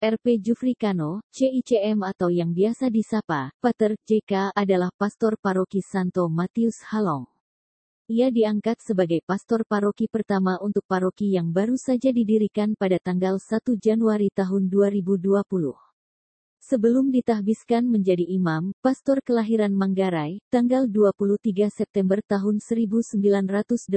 RP Jufrikano, CICM atau yang biasa disapa, Pater JK adalah pastor paroki Santo Matius Halong. Ia diangkat sebagai pastor paroki pertama untuk paroki yang baru saja didirikan pada tanggal 1 Januari tahun 2020. Sebelum ditahbiskan menjadi imam, pastor kelahiran Manggarai, tanggal 23 September tahun 1985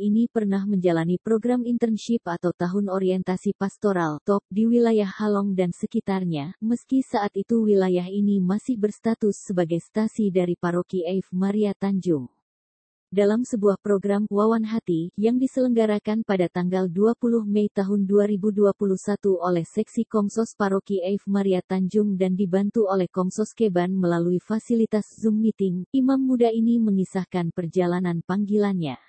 ini pernah menjalani program internship atau tahun orientasi pastoral top di wilayah Halong dan sekitarnya, meski saat itu wilayah ini masih berstatus sebagai stasi dari paroki Eif Maria Tanjung dalam sebuah program Wawan Hati yang diselenggarakan pada tanggal 20 Mei tahun 2021 oleh Seksi Komsos Paroki Eif Maria Tanjung dan dibantu oleh Komsos Keban melalui fasilitas Zoom Meeting, imam muda ini mengisahkan perjalanan panggilannya.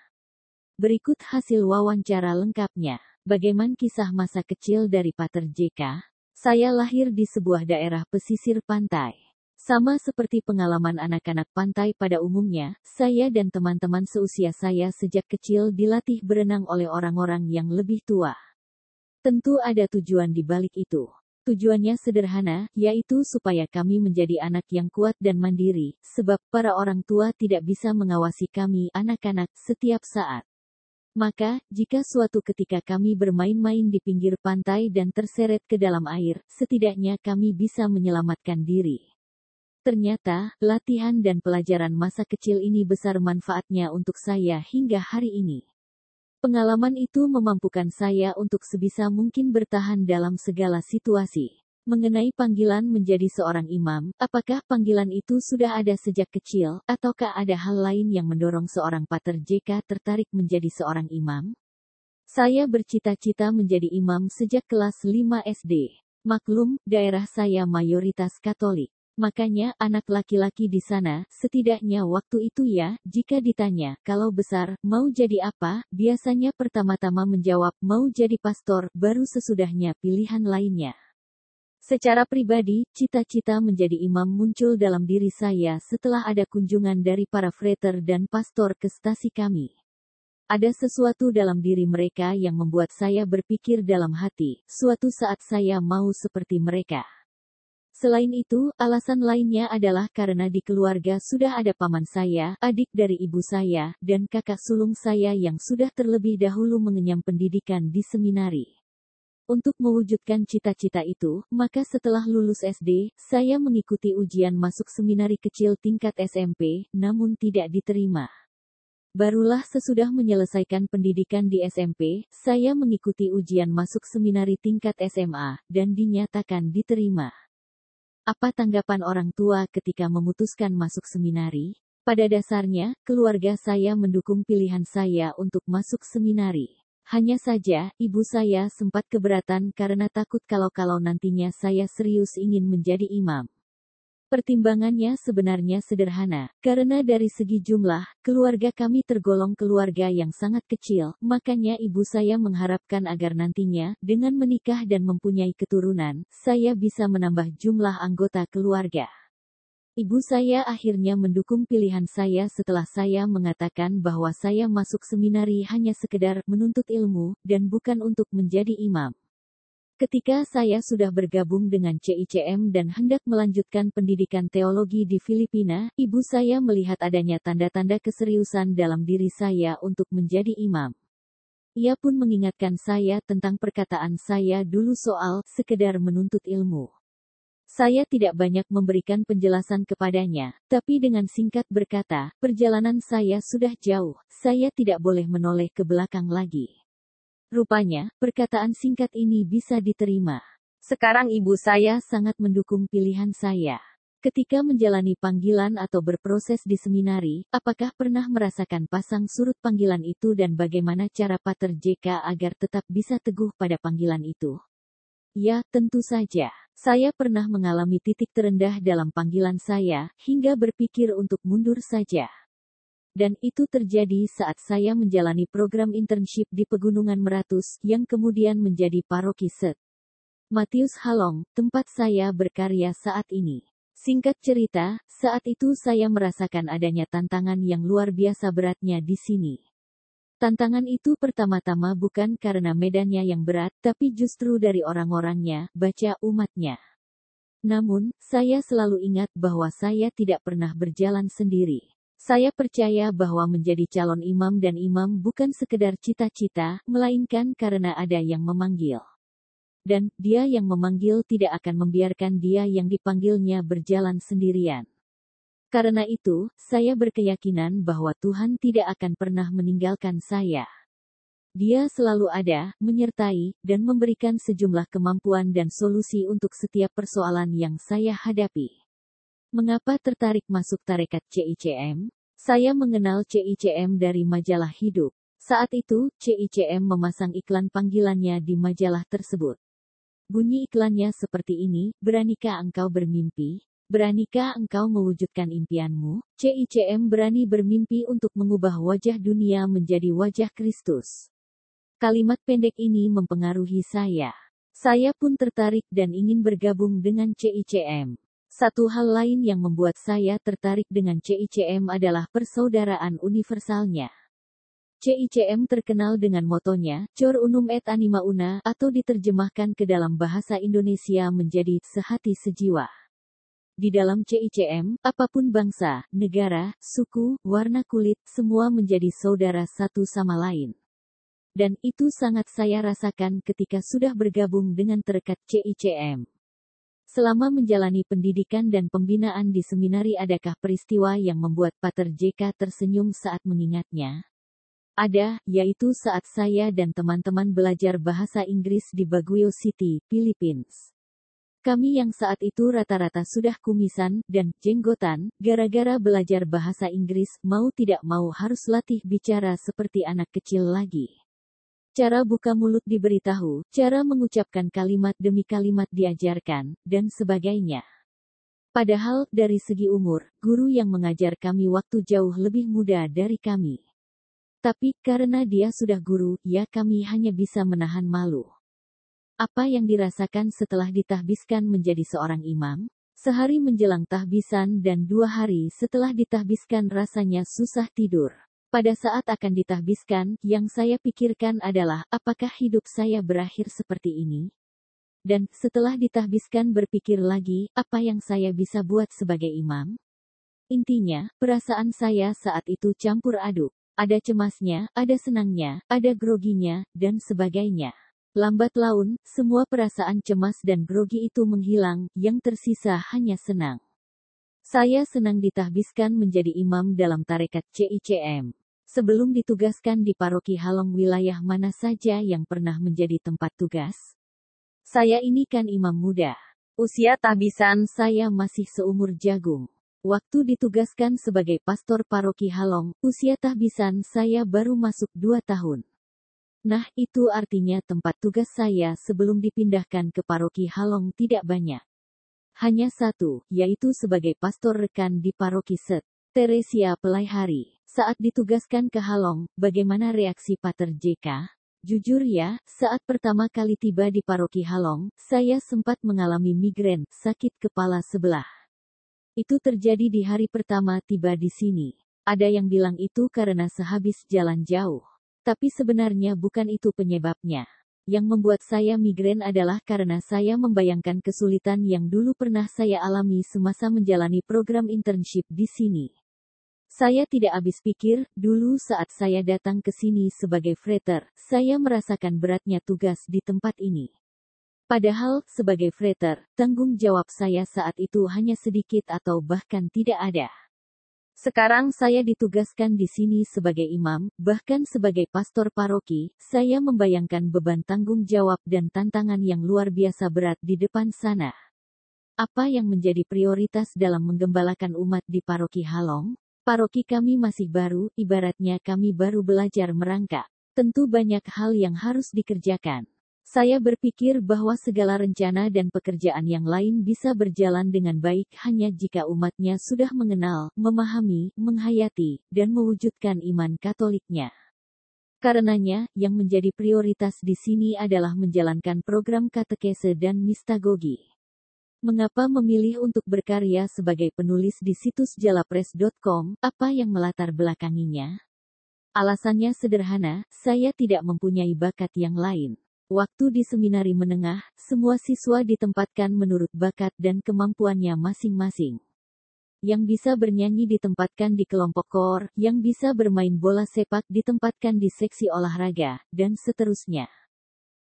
Berikut hasil wawancara lengkapnya. Bagaimana kisah masa kecil dari Pater JK? Saya lahir di sebuah daerah pesisir pantai. Sama seperti pengalaman anak-anak pantai pada umumnya, saya dan teman-teman seusia saya sejak kecil dilatih berenang oleh orang-orang yang lebih tua. Tentu ada tujuan di balik itu. Tujuannya sederhana, yaitu supaya kami menjadi anak yang kuat dan mandiri, sebab para orang tua tidak bisa mengawasi kami, anak-anak, setiap saat. Maka, jika suatu ketika kami bermain-main di pinggir pantai dan terseret ke dalam air, setidaknya kami bisa menyelamatkan diri. Ternyata, latihan dan pelajaran masa kecil ini besar manfaatnya untuk saya hingga hari ini. Pengalaman itu memampukan saya untuk sebisa mungkin bertahan dalam segala situasi. Mengenai panggilan menjadi seorang imam, apakah panggilan itu sudah ada sejak kecil, ataukah ada hal lain yang mendorong seorang pater JK tertarik menjadi seorang imam? Saya bercita-cita menjadi imam sejak kelas 5 SD. Maklum, daerah saya mayoritas Katolik. Makanya, anak laki-laki di sana, setidaknya waktu itu ya, jika ditanya, kalau besar, mau jadi apa, biasanya pertama-tama menjawab, mau jadi pastor, baru sesudahnya pilihan lainnya. Secara pribadi, cita-cita menjadi imam muncul dalam diri saya setelah ada kunjungan dari para frater dan pastor ke stasi kami. Ada sesuatu dalam diri mereka yang membuat saya berpikir dalam hati, suatu saat saya mau seperti mereka. Selain itu, alasan lainnya adalah karena di keluarga sudah ada paman saya, adik dari ibu saya, dan kakak sulung saya yang sudah terlebih dahulu mengenyam pendidikan di seminari. Untuk mewujudkan cita-cita itu, maka setelah lulus SD, saya mengikuti ujian masuk seminari kecil tingkat SMP, namun tidak diterima. Barulah sesudah menyelesaikan pendidikan di SMP, saya mengikuti ujian masuk seminari tingkat SMA, dan dinyatakan diterima. Apa tanggapan orang tua ketika memutuskan masuk seminari? Pada dasarnya, keluarga saya mendukung pilihan saya untuk masuk seminari. Hanya saja, ibu saya sempat keberatan karena takut kalau-kalau nantinya saya serius ingin menjadi imam. Pertimbangannya sebenarnya sederhana, karena dari segi jumlah, keluarga kami tergolong keluarga yang sangat kecil, makanya ibu saya mengharapkan agar nantinya, dengan menikah dan mempunyai keturunan, saya bisa menambah jumlah anggota keluarga. Ibu saya akhirnya mendukung pilihan saya setelah saya mengatakan bahwa saya masuk seminari hanya sekedar menuntut ilmu, dan bukan untuk menjadi imam. Ketika saya sudah bergabung dengan CICM dan hendak melanjutkan pendidikan teologi di Filipina, ibu saya melihat adanya tanda-tanda keseriusan dalam diri saya untuk menjadi imam. Ia pun mengingatkan saya tentang perkataan saya dulu soal sekedar menuntut ilmu. Saya tidak banyak memberikan penjelasan kepadanya, tapi dengan singkat berkata, perjalanan saya sudah jauh, saya tidak boleh menoleh ke belakang lagi. Rupanya, perkataan singkat ini bisa diterima. Sekarang ibu saya sangat mendukung pilihan saya. Ketika menjalani panggilan atau berproses di seminari, apakah pernah merasakan pasang surut panggilan itu dan bagaimana cara Pater JK agar tetap bisa teguh pada panggilan itu? Ya, tentu saja. Saya pernah mengalami titik terendah dalam panggilan saya, hingga berpikir untuk mundur saja dan itu terjadi saat saya menjalani program internship di Pegunungan Meratus, yang kemudian menjadi paroki Set. Matius Halong, tempat saya berkarya saat ini. Singkat cerita, saat itu saya merasakan adanya tantangan yang luar biasa beratnya di sini. Tantangan itu pertama-tama bukan karena medannya yang berat, tapi justru dari orang-orangnya, baca umatnya. Namun, saya selalu ingat bahwa saya tidak pernah berjalan sendiri. Saya percaya bahwa menjadi calon imam dan imam bukan sekedar cita-cita, melainkan karena ada yang memanggil. Dan, dia yang memanggil tidak akan membiarkan dia yang dipanggilnya berjalan sendirian. Karena itu, saya berkeyakinan bahwa Tuhan tidak akan pernah meninggalkan saya. Dia selalu ada, menyertai, dan memberikan sejumlah kemampuan dan solusi untuk setiap persoalan yang saya hadapi. Mengapa tertarik masuk tarekat CICM? Saya mengenal CICM dari majalah hidup. Saat itu, CICM memasang iklan panggilannya di majalah tersebut. Bunyi iklannya seperti ini, beranikah engkau bermimpi? Beranikah engkau mewujudkan impianmu? CICM berani bermimpi untuk mengubah wajah dunia menjadi wajah Kristus. Kalimat pendek ini mempengaruhi saya. Saya pun tertarik dan ingin bergabung dengan CICM. Satu hal lain yang membuat saya tertarik dengan CICM adalah persaudaraan universalnya. CICM terkenal dengan motonya, Cor Unum et Anima Una, atau diterjemahkan ke dalam bahasa Indonesia menjadi sehati sejiwa. Di dalam CICM, apa pun bangsa, negara, suku, warna kulit, semua menjadi saudara satu sama lain. Dan itu sangat saya rasakan ketika sudah bergabung dengan terkat CICM. Selama menjalani pendidikan dan pembinaan di seminari adakah peristiwa yang membuat Pater JK tersenyum saat mengingatnya? Ada, yaitu saat saya dan teman-teman belajar bahasa Inggris di Baguio City, Philippines. Kami yang saat itu rata-rata sudah kumisan dan jenggotan, gara-gara belajar bahasa Inggris, mau tidak mau harus latih bicara seperti anak kecil lagi. Cara buka mulut diberitahu, cara mengucapkan kalimat demi kalimat diajarkan, dan sebagainya. Padahal, dari segi umur, guru yang mengajar kami waktu jauh lebih muda dari kami. Tapi, karena dia sudah guru, ya kami hanya bisa menahan malu. Apa yang dirasakan setelah ditahbiskan menjadi seorang imam? Sehari menjelang tahbisan dan dua hari setelah ditahbiskan rasanya susah tidur. Pada saat akan ditahbiskan, yang saya pikirkan adalah, apakah hidup saya berakhir seperti ini? Dan, setelah ditahbiskan berpikir lagi, apa yang saya bisa buat sebagai imam? Intinya, perasaan saya saat itu campur aduk. Ada cemasnya, ada senangnya, ada groginya, dan sebagainya. Lambat laun, semua perasaan cemas dan grogi itu menghilang, yang tersisa hanya senang. Saya senang ditahbiskan menjadi imam dalam tarekat CICM. Sebelum ditugaskan di paroki Halong wilayah mana saja yang pernah menjadi tempat tugas? Saya ini kan imam muda. Usia tahbisan saya masih seumur jagung. Waktu ditugaskan sebagai pastor paroki Halong, usia tahbisan saya baru masuk dua tahun. Nah, itu artinya tempat tugas saya sebelum dipindahkan ke paroki Halong tidak banyak. Hanya satu, yaitu sebagai pastor rekan di paroki Set. Teresia Pelaihari. Saat ditugaskan ke Halong, bagaimana reaksi Pater JK? Jujur ya, saat pertama kali tiba di paroki Halong, saya sempat mengalami migrain, sakit kepala sebelah. Itu terjadi di hari pertama tiba di sini. Ada yang bilang itu karena sehabis jalan jauh. Tapi sebenarnya bukan itu penyebabnya. Yang membuat saya migrain adalah karena saya membayangkan kesulitan yang dulu pernah saya alami semasa menjalani program internship di sini. Saya tidak habis pikir, dulu saat saya datang ke sini sebagai freighter, saya merasakan beratnya tugas di tempat ini. Padahal, sebagai freighter, tanggung jawab saya saat itu hanya sedikit atau bahkan tidak ada. Sekarang saya ditugaskan di sini sebagai imam, bahkan sebagai pastor paroki, saya membayangkan beban tanggung jawab dan tantangan yang luar biasa berat di depan sana. Apa yang menjadi prioritas dalam menggembalakan umat di paroki Halong? Paroki kami masih baru, ibaratnya kami baru belajar merangkak. Tentu banyak hal yang harus dikerjakan. Saya berpikir bahwa segala rencana dan pekerjaan yang lain bisa berjalan dengan baik hanya jika umatnya sudah mengenal, memahami, menghayati, dan mewujudkan iman Katoliknya. Karenanya, yang menjadi prioritas di sini adalah menjalankan program katekese dan mistagogi. Mengapa memilih untuk berkarya sebagai penulis di situs jalapres.com? Apa yang melatar belakanginya? Alasannya sederhana, saya tidak mempunyai bakat yang lain. Waktu di seminari menengah, semua siswa ditempatkan menurut bakat dan kemampuannya masing-masing. Yang bisa bernyanyi ditempatkan di kelompok kor, yang bisa bermain bola sepak ditempatkan di seksi olahraga, dan seterusnya.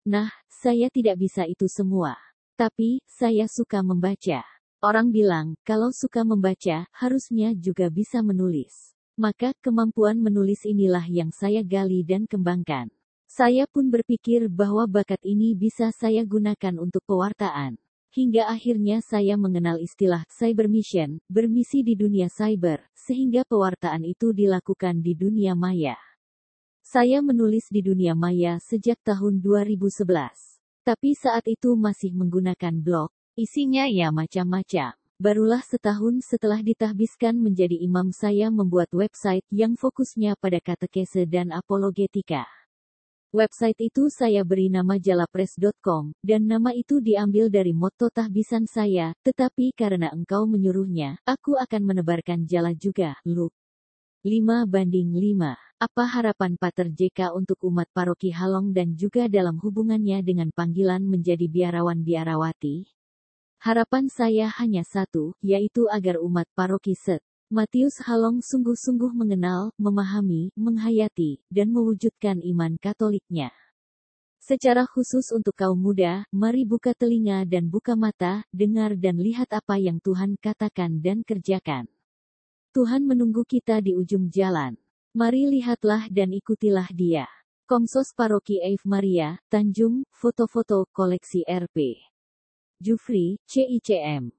Nah, saya tidak bisa itu semua. Tapi, saya suka membaca. Orang bilang, kalau suka membaca, harusnya juga bisa menulis. Maka, kemampuan menulis inilah yang saya gali dan kembangkan. Saya pun berpikir bahwa bakat ini bisa saya gunakan untuk pewartaan. Hingga akhirnya saya mengenal istilah cyber mission, bermisi di dunia cyber, sehingga pewartaan itu dilakukan di dunia maya. Saya menulis di dunia maya sejak tahun 2011. Tapi saat itu masih menggunakan blog. Isinya ya macam-macam. Barulah setahun setelah ditahbiskan menjadi imam saya membuat website yang fokusnya pada katekese dan apologetika. Website itu saya beri nama jalapress.com, dan nama itu diambil dari moto tahbisan saya, tetapi karena engkau menyuruhnya, aku akan menebarkan jala juga, Luke. 5 banding 5. Apa harapan Pater JK untuk umat paroki Halong dan juga dalam hubungannya dengan panggilan menjadi biarawan biarawati? Harapan saya hanya satu, yaitu agar umat paroki Set Matius Halong sungguh-sungguh mengenal, memahami, menghayati, dan mewujudkan iman Katoliknya. Secara khusus untuk kaum muda, mari buka telinga dan buka mata, dengar dan lihat apa yang Tuhan katakan dan kerjakan. Tuhan menunggu kita di ujung jalan. Mari lihatlah dan ikutilah dia. Komsos Paroki Eve Maria, Tanjung, foto-foto koleksi RP. Jufri, CICM